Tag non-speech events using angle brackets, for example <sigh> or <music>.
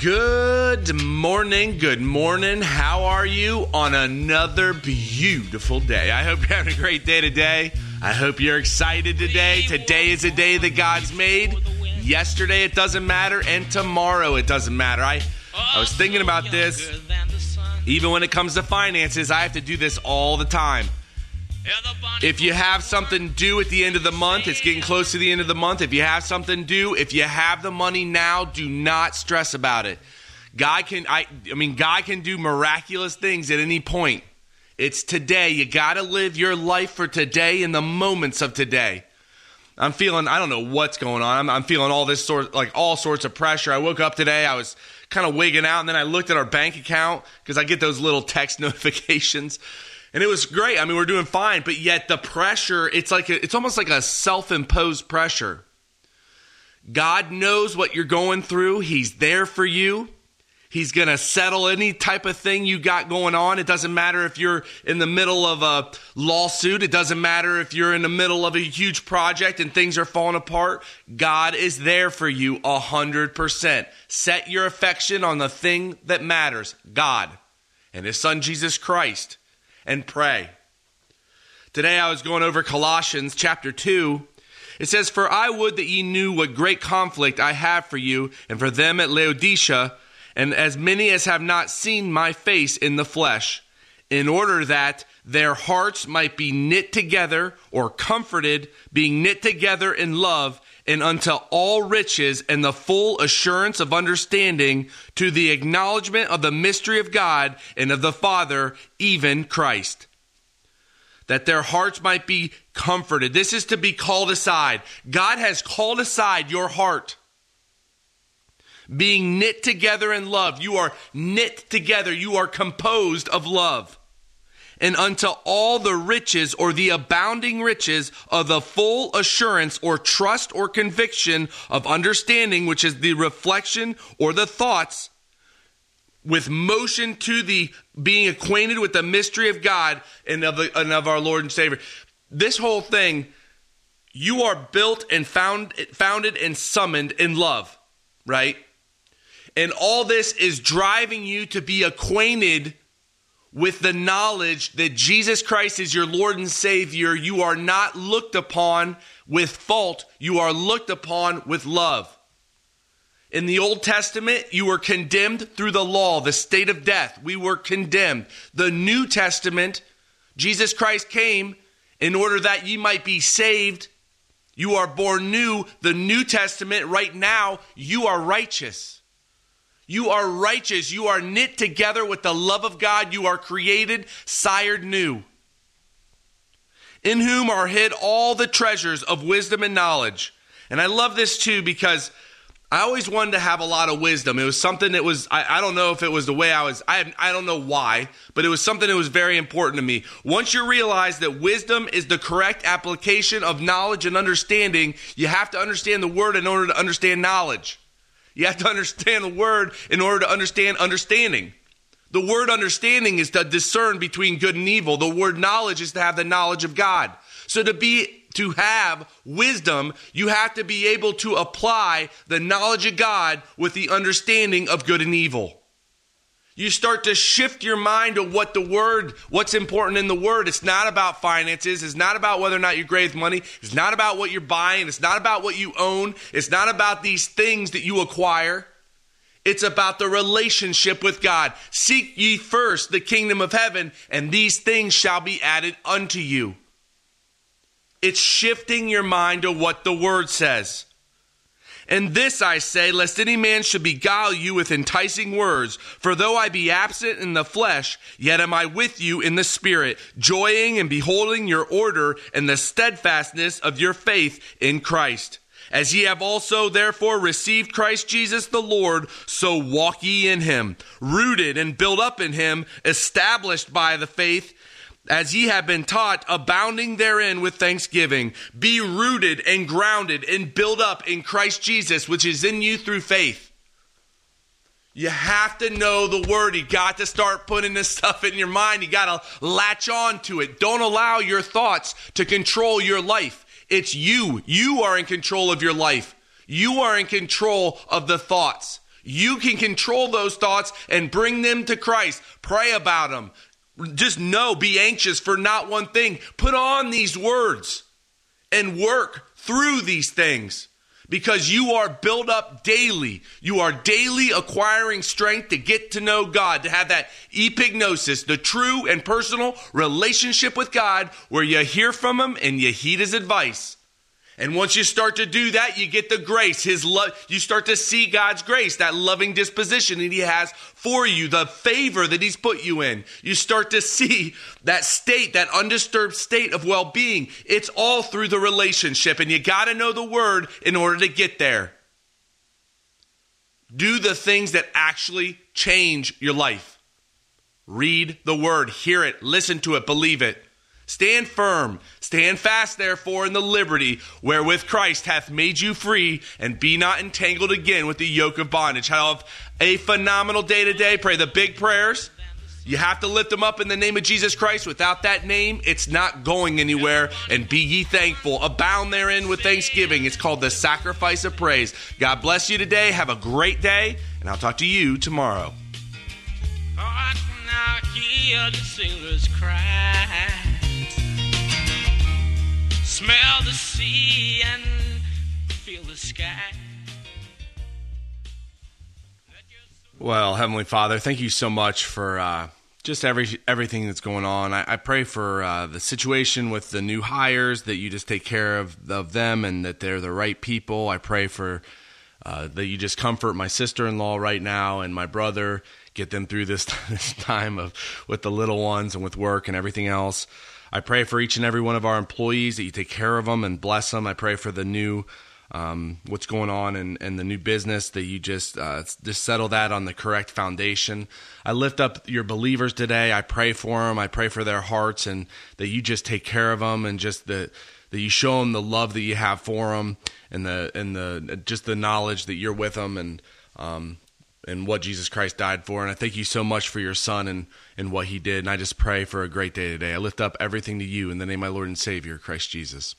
Good morning, good morning. How are you on another beautiful day? I hope you're having a great day today. I hope you're excited today. Today is a day that God's made. Yesterday it doesn't matter, and tomorrow it doesn't matter. I, I was thinking about this. Even when it comes to finances, I have to do this all the time. If you have something due at the end of the month, it's getting close to the end of the month. If you have something due, if you have the money now, do not stress about it. God can I I mean God can do miraculous things at any point. It's today. You got to live your life for today in the moments of today. I'm feeling I don't know what's going on. I'm, I'm feeling all this sort like all sorts of pressure. I woke up today, I was kind of wigging out and then I looked at our bank account because I get those little text <laughs> notifications and it was great. I mean, we're doing fine, but yet the pressure, it's like a, it's almost like a self-imposed pressure. God knows what you're going through. He's there for you. He's going to settle any type of thing you got going on. It doesn't matter if you're in the middle of a lawsuit. It doesn't matter if you're in the middle of a huge project and things are falling apart. God is there for you a hundred percent. Set your affection on the thing that matters, God and his son Jesus Christ and pray. Today I was going over Colossians chapter 2. It says, For I would that ye knew what great conflict I have for you and for them at Laodicea, and as many as have not seen my face in the flesh, in order that their hearts might be knit together or comforted, being knit together in love, and unto all riches and the full assurance of understanding to the acknowledgement of the mystery of God and of the Father, even Christ. That their hearts might be comforted. This is to be called aside. God has called aside your heart. Being knit together in love. You are knit together. You are composed of love and unto all the riches or the abounding riches of the full assurance or trust or conviction of understanding, which is the reflection or the thoughts with motion to the being acquainted with the mystery of God and of, the, and of our Lord and Savior. This whole thing, you are built and found, founded and summoned in love, right? And all this is driving you to be acquainted with the knowledge that Jesus Christ is your Lord and Savior, you are not looked upon with fault, you are looked upon with love. In the Old Testament, you were condemned through the law, the state of death. We were condemned. The New Testament, Jesus Christ came in order that ye might be saved. You are born new. The New Testament, right now, you are righteous. You are righteous. You are knit together with the love of God. You are created, sired new. In whom are hid all the treasures of wisdom and knowledge. And I love this too because I always wanted to have a lot of wisdom. It was something that was, I, I don't know if it was the way I was, I, I don't know why, but it was something that was very important to me. Once you realize that wisdom is the correct application of knowledge and understanding, you have to understand the word in order to understand knowledge. You have to understand the word in order to understand understanding. The word understanding is to discern between good and evil. The word knowledge is to have the knowledge of God. So to be to have wisdom, you have to be able to apply the knowledge of God with the understanding of good and evil. You start to shift your mind to what the word, what's important in the word. It's not about finances. It's not about whether or not you grave with money. It's not about what you're buying. It's not about what you own. It's not about these things that you acquire. It's about the relationship with God. Seek ye first the kingdom of heaven, and these things shall be added unto you. It's shifting your mind to what the word says. And this I say, lest any man should beguile you with enticing words. For though I be absent in the flesh, yet am I with you in the spirit, joying and beholding your order and the steadfastness of your faith in Christ. As ye have also therefore received Christ Jesus the Lord, so walk ye in him, rooted and built up in him, established by the faith as ye have been taught, abounding therein with thanksgiving. Be rooted and grounded and built up in Christ Jesus, which is in you through faith. You have to know the word. You got to start putting this <laughs> stuff in your mind. You got to latch on to it. Don't allow your thoughts to control your life. It's you. You are in control of your life. You are in control of the thoughts. You can control those thoughts and bring them to Christ. Pray about them. Just know, be anxious for not one thing. Put on these words and work through these things because you are built up daily. You are daily acquiring strength to get to know God, to have that epignosis, the true and personal relationship with God where you hear from Him and you heed His advice. And once you start to do that, you get the grace, his love, you start to see God's grace, that loving disposition that he has for you, the favor that he's put you in. You start to see that state, that undisturbed state of well-being. It's all through the relationship and you got to know the word in order to get there. Do the things that actually change your life. Read the word, hear it, listen to it, believe it. Stand firm, stand fast, therefore, in the liberty wherewith Christ hath made you free, and be not entangled again with the yoke of bondage. Have a phenomenal day today. Pray the big prayers. You have to lift them up in the name of Jesus Christ. Without that name, it's not going anywhere. And be ye thankful. Abound therein with thanksgiving. It's called the sacrifice of praise. God bless you today. Have a great day, and I'll talk to you tomorrow. now smell the sea and feel the sky. Well, Heavenly Father, thank you so much for uh, just every everything that's going on. I, I pray for uh, the situation with the new hires that you just take care of of them and that they're the right people. I pray for uh, that you just comfort my sister in law right now and my brother, get them through this <laughs> this time of with the little ones and with work and everything else. I pray for each and every one of our employees that you take care of them and bless them. I pray for the new, um, what's going on and, and the new business that you just uh, just settle that on the correct foundation. I lift up your believers today. I pray for them. I pray for their hearts and that you just take care of them and just the that you show them the love that you have for them and the and the just the knowledge that you're with them and um, and what Jesus Christ died for. And I thank you so much for your son and, and what he did. And I just pray for a great day today. I lift up everything to you in the name of my Lord and Savior, Christ Jesus.